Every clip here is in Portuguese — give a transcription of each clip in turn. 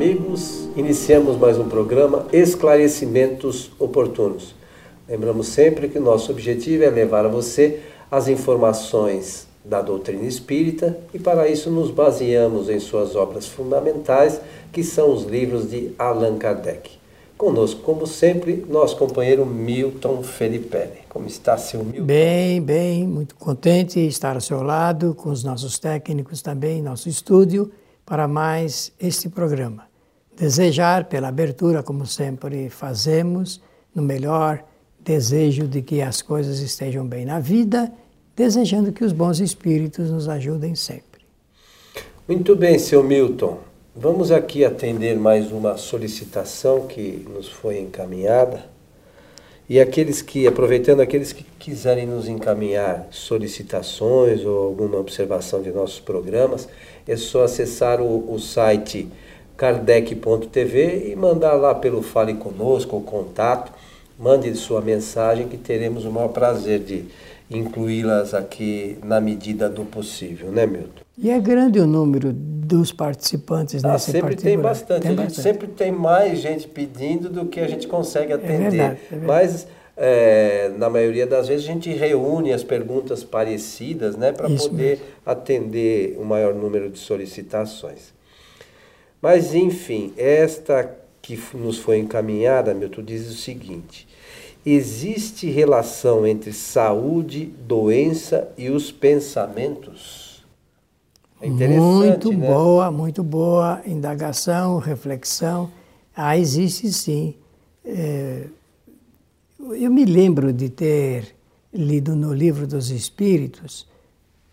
amigos. Iniciamos mais um programa Esclarecimentos Oportunos. Lembramos sempre que o nosso objetivo é levar a você as informações da doutrina espírita e para isso nos baseamos em suas obras fundamentais, que são os livros de Allan Kardec. Conosco, como sempre, nosso companheiro Milton Felipe. Como está, seu Milton? Bem, bem, muito contente de estar ao seu lado, com os nossos técnicos também, nosso estúdio, para mais este programa. Desejar pela abertura, como sempre fazemos, no melhor desejo de que as coisas estejam bem na vida, desejando que os bons espíritos nos ajudem sempre. Muito bem, seu Milton. Vamos aqui atender mais uma solicitação que nos foi encaminhada. E aqueles que, aproveitando aqueles que quiserem nos encaminhar solicitações ou alguma observação de nossos programas, é só acessar o, o site kardec.tv e mandar lá pelo Fale Conosco ou contato. Mande sua mensagem que teremos o maior prazer de incluí-las aqui na medida do possível, né, Milton? E é grande o número dos participantes ah, nesse sempre tem bastante. Tem a gente sempre tem mais gente pedindo do que a gente consegue atender. É verdade, é verdade. Mas é, na maioria das vezes a gente reúne as perguntas parecidas, né, para poder mesmo. atender o maior número de solicitações. Mas enfim, esta que nos foi encaminhada, Milton, diz o seguinte: existe relação entre saúde, doença e os pensamentos? É muito né? boa, muito boa indagação, reflexão. Ah, existe sim. É, eu me lembro de ter lido no livro dos Espíritos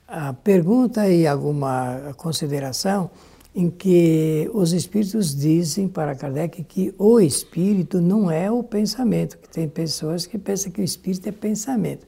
a pergunta e alguma consideração em que os espíritos dizem para Kardec que o espírito não é o pensamento, que tem pessoas que pensam que o espírito é pensamento.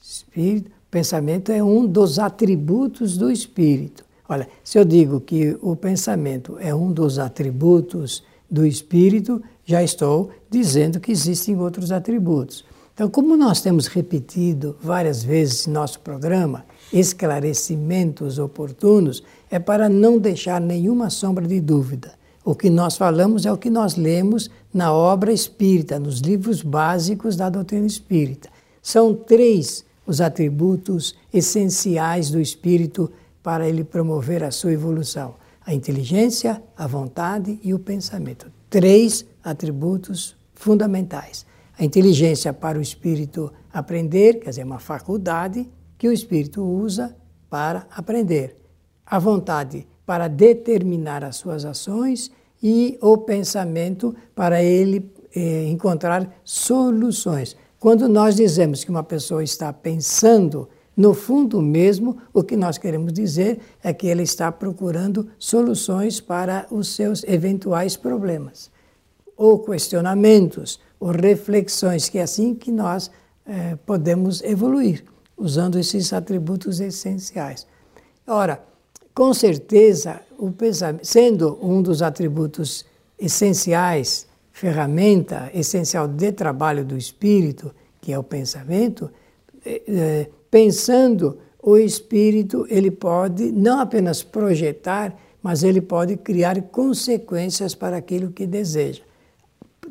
Espírito, pensamento é um dos atributos do espírito. Olha, se eu digo que o pensamento é um dos atributos do espírito, já estou dizendo que existem outros atributos. Então, como nós temos repetido várias vezes em nosso programa, esclarecimentos oportunos, é para não deixar nenhuma sombra de dúvida. O que nós falamos é o que nós lemos na obra espírita, nos livros básicos da doutrina espírita. São três os atributos essenciais do espírito para ele promover a sua evolução: a inteligência, a vontade e o pensamento. Três atributos fundamentais. A inteligência para o espírito aprender, quer dizer, uma faculdade que o espírito usa para aprender. A vontade para determinar as suas ações e o pensamento para ele eh, encontrar soluções. Quando nós dizemos que uma pessoa está pensando, no fundo mesmo, o que nós queremos dizer é que ele está procurando soluções para os seus eventuais problemas ou questionamentos, ou reflexões, que é assim que nós é, podemos evoluir, usando esses atributos essenciais. Ora, com certeza, o pensamento, sendo um dos atributos essenciais, ferramenta essencial de trabalho do espírito, que é o pensamento, é, é, pensando o espírito, ele pode não apenas projetar, mas ele pode criar consequências para aquilo que deseja.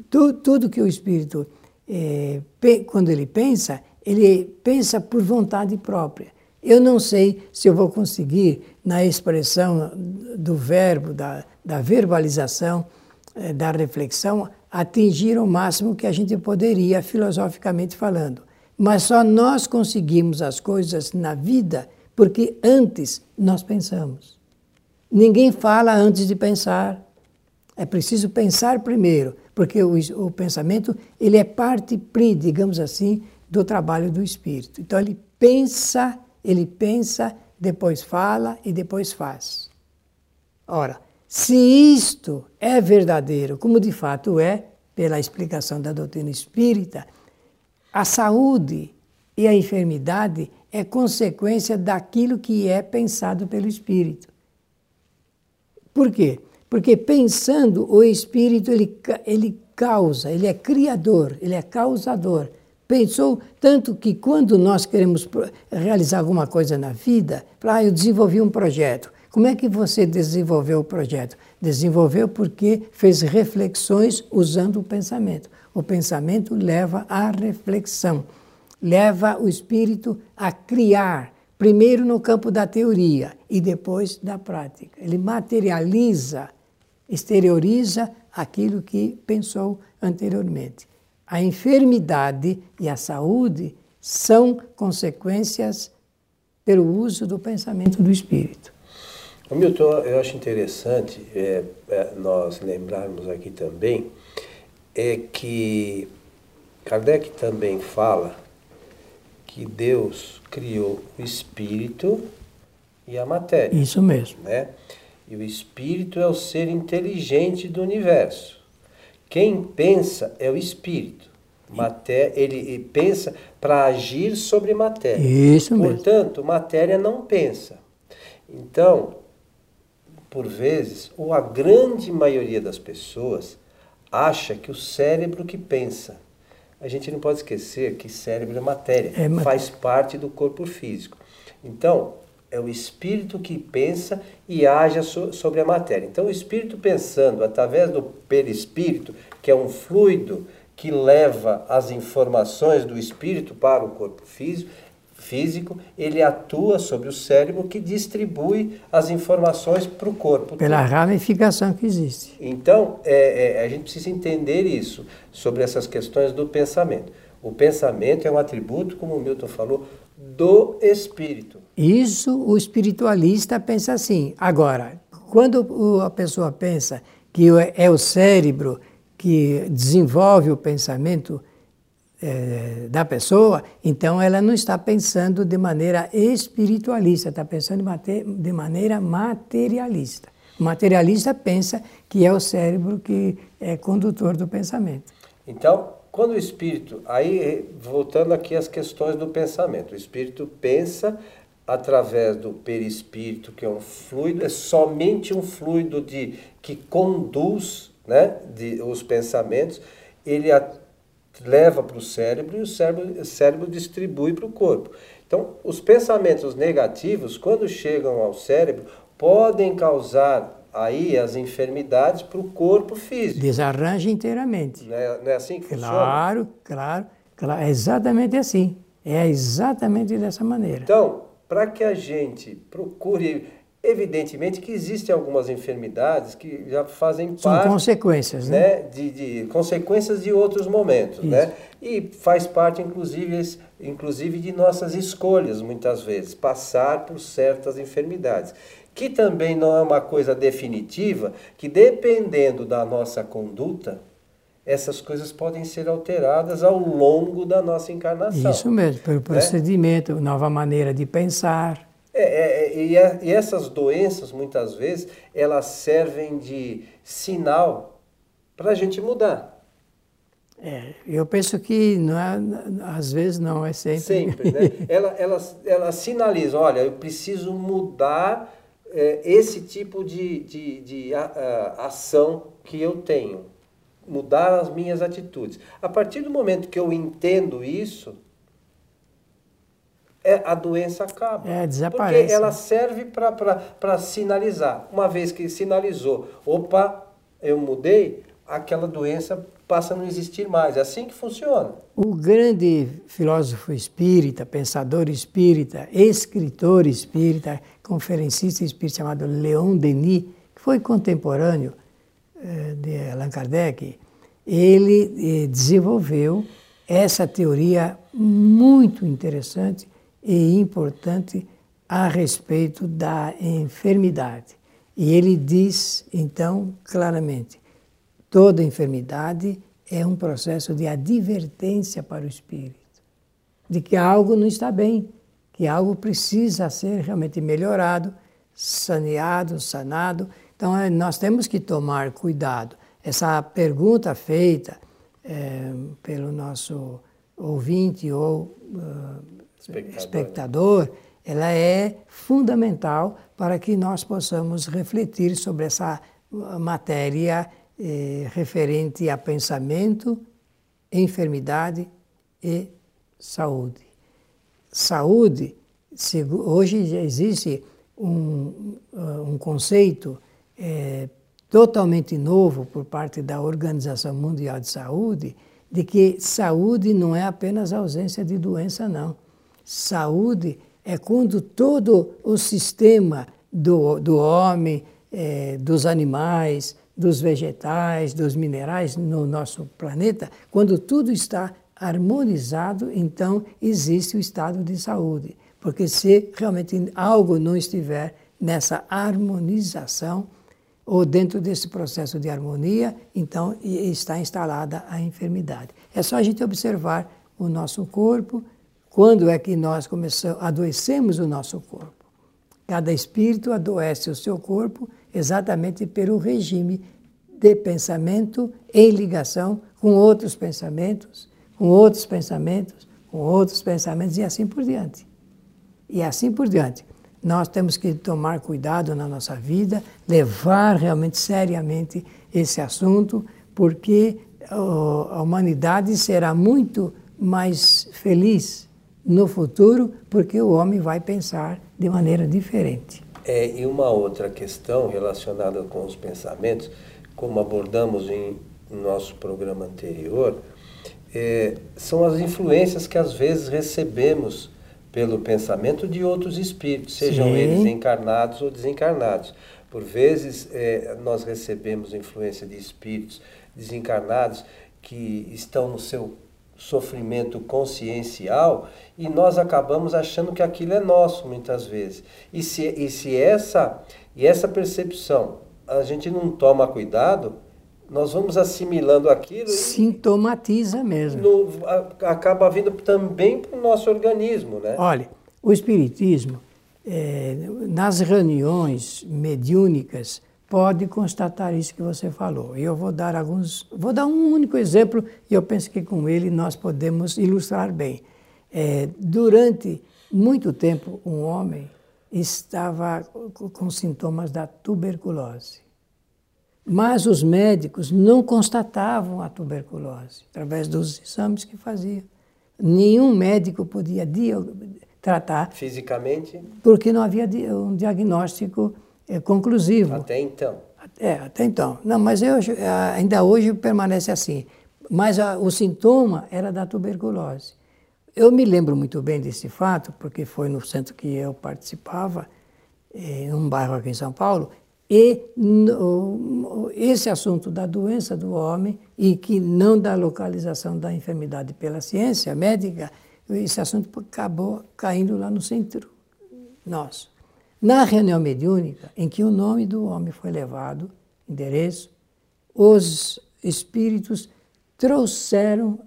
Tu, tudo que o espírito, é, quando ele pensa, ele pensa por vontade própria. Eu não sei se eu vou conseguir, na expressão do verbo, da, da verbalização, é, da reflexão, atingir o máximo que a gente poderia, filosoficamente falando. Mas só nós conseguimos as coisas na vida porque antes nós pensamos. Ninguém fala antes de pensar. É preciso pensar primeiro porque o, o pensamento ele é parte digamos assim, do trabalho do espírito. Então ele pensa, ele pensa, depois fala e depois faz. Ora, se isto é verdadeiro, como de fato é, pela explicação da doutrina espírita, a saúde e a enfermidade é consequência daquilo que é pensado pelo espírito. Por quê? Porque pensando, o espírito ele, ele causa, ele é criador, ele é causador. Pensou tanto que quando nós queremos realizar alguma coisa na vida, ah, eu desenvolvi um projeto. Como é que você desenvolveu o projeto? Desenvolveu porque fez reflexões usando o pensamento. O pensamento leva à reflexão, leva o espírito a criar, primeiro no campo da teoria e depois da prática. Ele materializa, exterioriza aquilo que pensou anteriormente. A enfermidade e a saúde são consequências pelo uso do pensamento do espírito. Milton, eu acho interessante é, é, nós lembrarmos aqui também é que Kardec também fala que Deus criou o espírito e a matéria. Isso mesmo. Né? E o espírito é o ser inteligente do universo. Quem pensa é o espírito. Matéria, ele pensa para agir sobre matéria. Isso mesmo. Portanto, matéria não pensa. Então, por vezes, ou a grande maioria das pessoas acha que o cérebro que pensa. A gente não pode esquecer que cérebro é matéria, é matéria. faz parte do corpo físico. Então, é o espírito que pensa e age sobre a matéria. Então, o espírito pensando através do perispírito, que é um fluido que leva as informações do espírito para o corpo físico, físico, ele atua sobre o cérebro que distribui as informações para o corpo. Pela ramificação que existe. Então, é, é, a gente precisa entender isso sobre essas questões do pensamento. O pensamento é um atributo, como o Milton falou, do espírito. Isso o espiritualista pensa assim. Agora, quando a pessoa pensa que é o cérebro que desenvolve o pensamento é, da pessoa, então ela não está pensando de maneira espiritualista, está pensando de maneira materialista. O materialista pensa que é o cérebro que é condutor do pensamento. Então, quando o espírito, aí voltando aqui às questões do pensamento, o espírito pensa através do perispírito, que é um fluido, é somente um fluido de, que conduz né, de, os pensamentos, ele leva para o cérebro e o cérebro, o cérebro distribui para o corpo. Então, os pensamentos negativos, quando chegam ao cérebro, podem causar aí as enfermidades para o corpo físico. Desarranja inteiramente. Não é, não é assim que claro, funciona? Claro, claro, claro. É exatamente assim. É exatamente dessa maneira. Então, para que a gente procure Evidentemente que existem algumas enfermidades que já fazem São parte. consequências, né? né? De, de, consequências de outros momentos, Isso. né? E faz parte, inclusive, inclusive, de nossas escolhas, muitas vezes, passar por certas enfermidades. Que também não é uma coisa definitiva, que dependendo da nossa conduta, essas coisas podem ser alteradas ao longo da nossa encarnação. Isso mesmo, pelo né? procedimento, né? nova maneira de pensar. É, é, é e, a, e, essas doenças, muitas vezes, elas servem de sinal para a gente mudar. É, eu penso que não é, às vezes não é sempre. Sempre, né? elas, elas, elas sinalizam, olha, eu preciso mudar é, esse tipo de, de, de a, a, ação que eu tenho. Mudar as minhas atitudes. A partir do momento que eu entendo isso, é, a doença acaba. É, desaparece. Porque ela serve para sinalizar. Uma vez que sinalizou, opa, eu mudei, aquela doença passa a não existir mais. É assim que funciona. O grande filósofo espírita, pensador espírita, escritor espírita, conferencista espírita chamado Leon Denis, que foi contemporâneo eh, de Allan Kardec, ele eh, desenvolveu essa teoria muito interessante e importante a respeito da enfermidade. E ele diz, então, claramente: toda enfermidade é um processo de advertência para o espírito, de que algo não está bem, que algo precisa ser realmente melhorado, saneado, sanado. Então, é, nós temos que tomar cuidado. Essa pergunta feita é, pelo nosso ouvinte ou uh, espectador. espectador, ela é fundamental para que nós possamos refletir sobre essa matéria eh, referente a pensamento, enfermidade e saúde. Saúde, hoje já existe um, uh, um conceito é, totalmente novo por parte da Organização Mundial de Saúde, de que saúde não é apenas ausência de doença, não. Saúde é quando todo o sistema do, do homem, é, dos animais, dos vegetais, dos minerais no nosso planeta, quando tudo está harmonizado, então existe o estado de saúde. Porque se realmente algo não estiver nessa harmonização, ou dentro desse processo de harmonia, então está instalada a enfermidade. É só a gente observar o nosso corpo, quando é que nós começamos, adoecemos o nosso corpo. Cada espírito adoece o seu corpo exatamente pelo regime de pensamento em ligação com outros pensamentos, com outros pensamentos, com outros pensamentos e assim por diante. E assim por diante. Nós temos que tomar cuidado na nossa vida, levar realmente seriamente esse assunto, porque a humanidade será muito mais feliz no futuro, porque o homem vai pensar de maneira diferente. É, e uma outra questão relacionada com os pensamentos, como abordamos em nosso programa anterior, é, são as influências que às vezes recebemos pelo pensamento de outros espíritos, sejam Sim. eles encarnados ou desencarnados. Por vezes, é, nós recebemos influência de espíritos desencarnados que estão no seu sofrimento consciencial e nós acabamos achando que aquilo é nosso muitas vezes. E se, e se essa, e essa percepção a gente não toma cuidado, nós vamos assimilando aquilo. Sintomatiza mesmo. No, a, acaba vindo também para o nosso organismo, né? Olha, o Espiritismo, é, nas reuniões mediúnicas, pode constatar isso que você falou. E eu vou dar alguns, vou dar um único exemplo e eu penso que com ele nós podemos ilustrar bem. É, durante muito tempo, um homem estava com sintomas da tuberculose. Mas os médicos não constatavam a tuberculose através dos exames que faziam. Nenhum médico podia tratar. Fisicamente? Porque não havia um diagnóstico é, conclusivo. Até então. É, até então. Não, mas eu, ainda hoje permanece assim. Mas a, o sintoma era da tuberculose. Eu me lembro muito bem desse fato, porque foi no centro que eu participava, em um bairro aqui em São Paulo, e no, esse assunto da doença do homem e que não da localização da enfermidade pela ciência médica, esse assunto acabou caindo lá no centro nosso. Na reunião mediúnica, em que o nome do homem foi levado, endereço, os espíritos trouxeram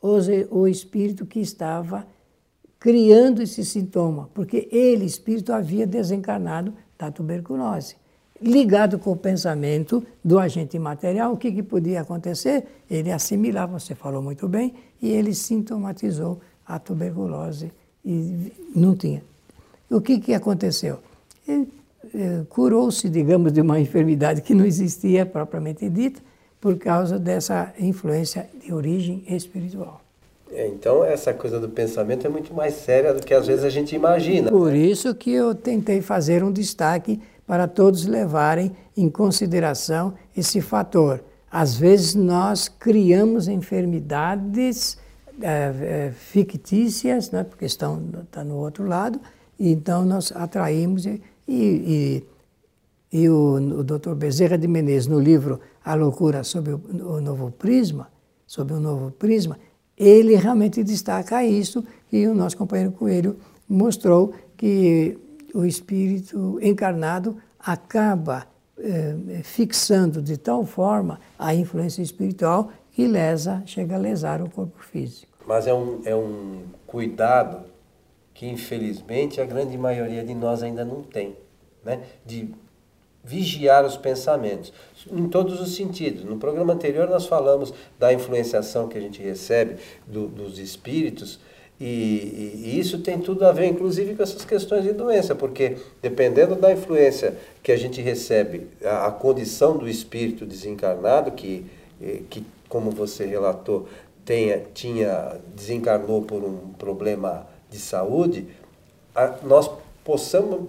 os, o espírito que estava criando esse sintoma, porque ele, espírito, havia desencarnado da tuberculose ligado com o pensamento do agente material, o que, que podia acontecer? Ele assimilava, você falou muito bem, e ele sintomatizou a tuberculose e não tinha. O que, que aconteceu? Eh, curou-se, digamos, de uma enfermidade que não existia propriamente dita, por causa dessa influência de origem espiritual. É, então, essa coisa do pensamento é muito mais séria do que às vezes a gente imagina. Por isso que eu tentei fazer um destaque para todos levarem em consideração esse fator. Às vezes nós criamos enfermidades é, é, fictícias, né, porque estão tá no outro lado, então nós atraímos. E, e, e o, o Dr. Bezerra de Menezes, no livro A Loucura sobre o, o Novo Prisma, sobre o Novo Prisma, ele realmente destaca isso, e o nosso companheiro Coelho mostrou que o espírito encarnado acaba eh, fixando de tal forma a influência espiritual que lesa, chega a lesar o corpo físico. Mas é um, é um cuidado que, infelizmente, a grande maioria de nós ainda não tem, né? de vigiar os pensamentos, em todos os sentidos. No programa anterior nós falamos da influenciação que a gente recebe do, dos espíritos, e, e, isso tem tudo a ver, inclusive, com essas questões de doença, porque dependendo da influência que a gente recebe, a, a condição do espírito desencarnado, que, eh, que como você relatou, tenha, tinha, desencarnou por um problema de saúde, a, nós possamos,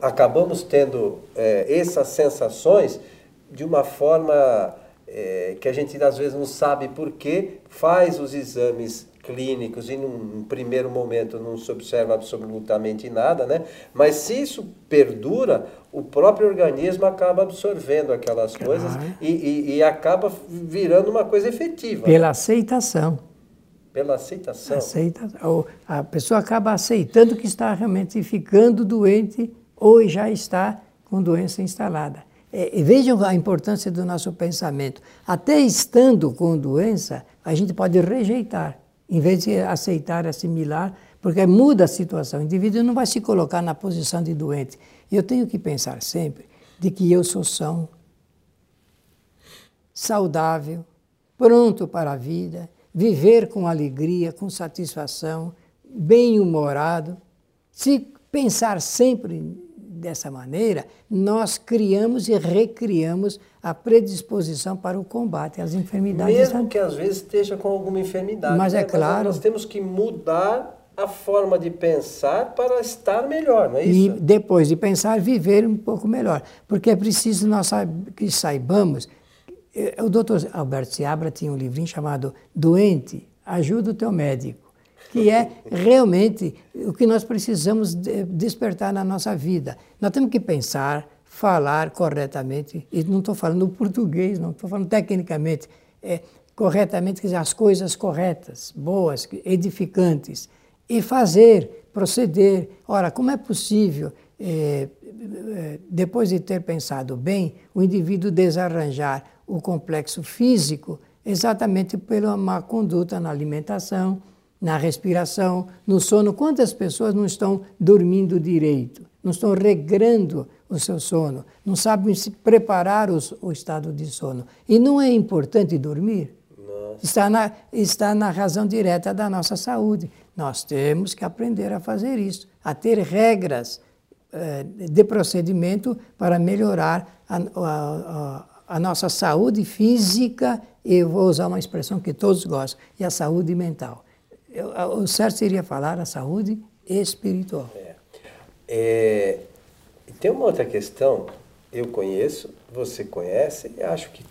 acabamos tendo é, essas sensações de uma forma é, que a gente às vezes não sabe por quê, faz os exames clínicos e num primeiro momento não se observa absolutamente nada, né? Mas se isso perdura, o próprio organismo acaba absorvendo aquelas coisas e, e, e, acaba virando uma coisa efetiva. Pela aceitação. Pela aceitação. Aceita, a pessoa acaba aceitando que está realmente ficando doente ou já está com doença instalada. É, vejam a importância do nosso pensamento. Até estando com doença, a gente pode rejeitar em vez de aceitar, assimilar, porque muda a situação. O indivíduo não vai se colocar na posição de doente. Eu tenho que pensar sempre de que eu sou são, saudável, pronto para a vida, viver com alegria, com satisfação, bem-humorado. Se pensar sempre dessa maneira, nós criamos e recriamos a predisposição para o combate às enfermidades. Mesmo que às vezes esteja com alguma enfermidade. Mas é né? claro. Mas nós temos que mudar a forma de pensar para estar melhor, não é isso? E depois de pensar, viver um pouco melhor. Porque é preciso nós que saibamos. Eh, o doutor Alberto Seabra tinha um livrinho chamado Doente, ajuda o teu médico que é realmente o que nós precisamos despertar na nossa vida. Nós temos que pensar, falar corretamente, e não estou falando português, não estou falando tecnicamente, é, corretamente, quer dizer, as coisas corretas, boas, edificantes, e fazer, proceder. Ora, como é possível, é, é depois de ter pensado bem, o indivíduo desarranjar o complexo físico exatamente pela má conduta na alimentação, na respiração, no sono. Quantas pessoas não estão dormindo direito? Não estão regrando o seu sono? Não sabem se preparar o, o estado de sono? E não é importante dormir? Está na, está na razão direta da nossa saúde. Nós temos que aprender a fazer isso, a ter regras eh, de procedimento para melhorar a, a, a, a nossa saúde física eu vou usar uma expressão que todos gostam, e a saúde mental o certo seria falar a saúde espiritual. É. É, tem uma outra questão, eu conheço, você conhece, e acho que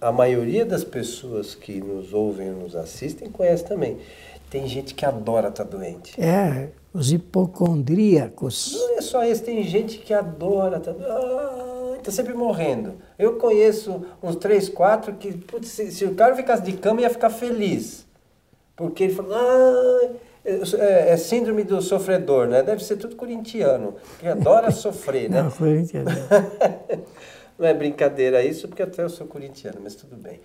a maioria das pessoas que nos ouvem nos assistem conhece também. Tem gente que adora estar tá doente. É, os hipocondríacos. Não é só isso, tem gente que adora estar tá, ah, tá sempre morrendo. Eu conheço uns três, quatro que, putz, se, se o cara ficasse de cama ia ficar feliz. Porque ele falou, ah, é, é, síndrome do sofredor, né? Deve ser tudo corintiano, que adora sofrer, né? Não, corintiano. Não é brincadeira isso, porque até eu sou corintiano, mas tudo bem.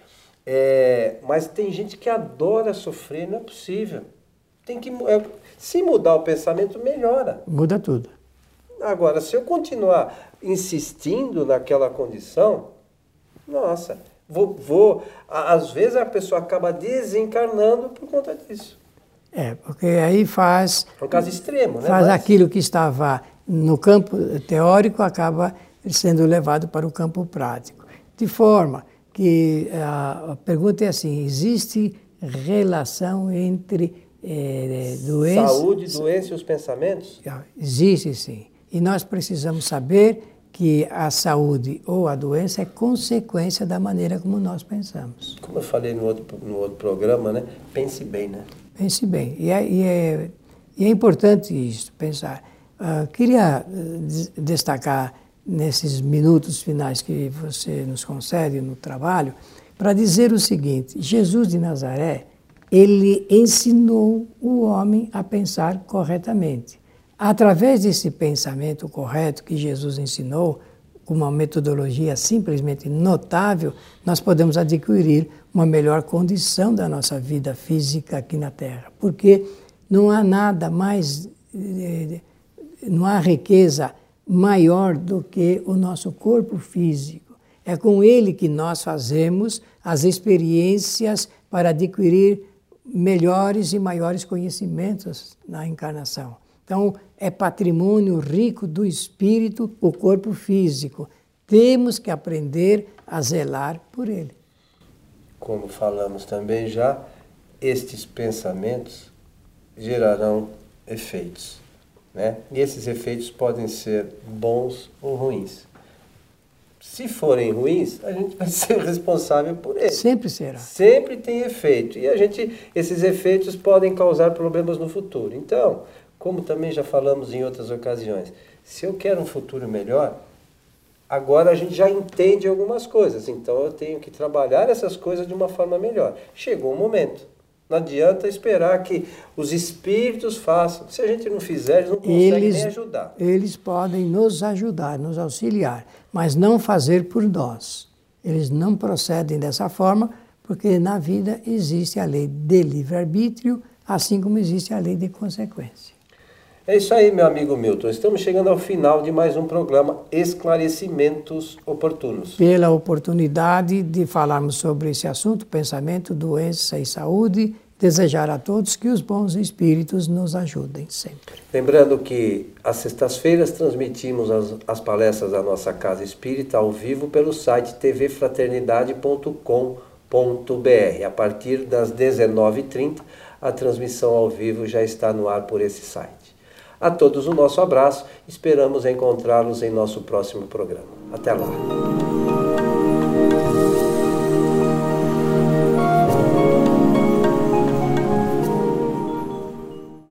É, mas tem gente que adora sofrer, não é possível. Tem que, é, se mudar o pensamento, melhora. Muda tudo. Agora, se eu continuar insistindo naquela condição, nossa, Vou, vou, às vezes a pessoa acaba desencarnando por conta disso. É, porque aí faz. É um caso extremo, né? Faz Mas... aquilo que estava no campo teórico, acaba sendo levado para o campo prático. De forma que a pergunta é assim: existe relação entre é, doença. Saúde, doença e os pensamentos? Existe sim. E nós precisamos saber que a saúde ou a doença é consequência da maneira como nós pensamos. Como eu falei no outro, no outro programa, né? Pense bem, né? Pense bem. E é, e é, e é importante isso, pensar. Uh, queria uh, destacar nesses minutos finais que você nos concede no trabalho, para dizer o seguinte: Jesus de Nazaré, ele ensinou o homem a pensar corretamente. Através desse pensamento correto que Jesus ensinou, com uma metodologia simplesmente notável, nós podemos adquirir uma melhor condição da nossa vida física aqui na Terra. Porque não há nada mais, eh, não há riqueza maior do que o nosso corpo físico. É com ele que nós fazemos as experiências para adquirir melhores e maiores conhecimentos na encarnação. Então, é patrimônio rico do espírito, o corpo físico. Temos que aprender a zelar por ele. Como falamos também já, estes pensamentos gerarão efeitos. Né? E esses efeitos podem ser bons ou ruins. Se forem ruins, a gente vai ser responsável por eles. Sempre será. Sempre tem efeito. E a gente, esses efeitos podem causar problemas no futuro. Então, como também já falamos em outras ocasiões, se eu quero um futuro melhor, agora a gente já entende algumas coisas. Então eu tenho que trabalhar essas coisas de uma forma melhor. Chegou o momento. Não adianta esperar que os espíritos façam. Se a gente não fizer, eles não conseguem eles, nem ajudar. Eles podem nos ajudar, nos auxiliar, mas não fazer por nós. Eles não procedem dessa forma, porque na vida existe a lei de livre-arbítrio, assim como existe a lei de consequência. É isso aí, meu amigo Milton. Estamos chegando ao final de mais um programa Esclarecimentos Oportunos. Pela oportunidade de falarmos sobre esse assunto, pensamento, doença e saúde, desejar a todos que os bons espíritos nos ajudem sempre. Lembrando que às sextas-feiras transmitimos as, as, palestras da nossa Casa Espírita ao vivo pelo site tvfraternidade.com.br. A partir das 19h30, a transmissão ao vivo já está no ar por esse site. A todos o nosso abraço, esperamos encontrá-los em nosso próximo programa. Até lá.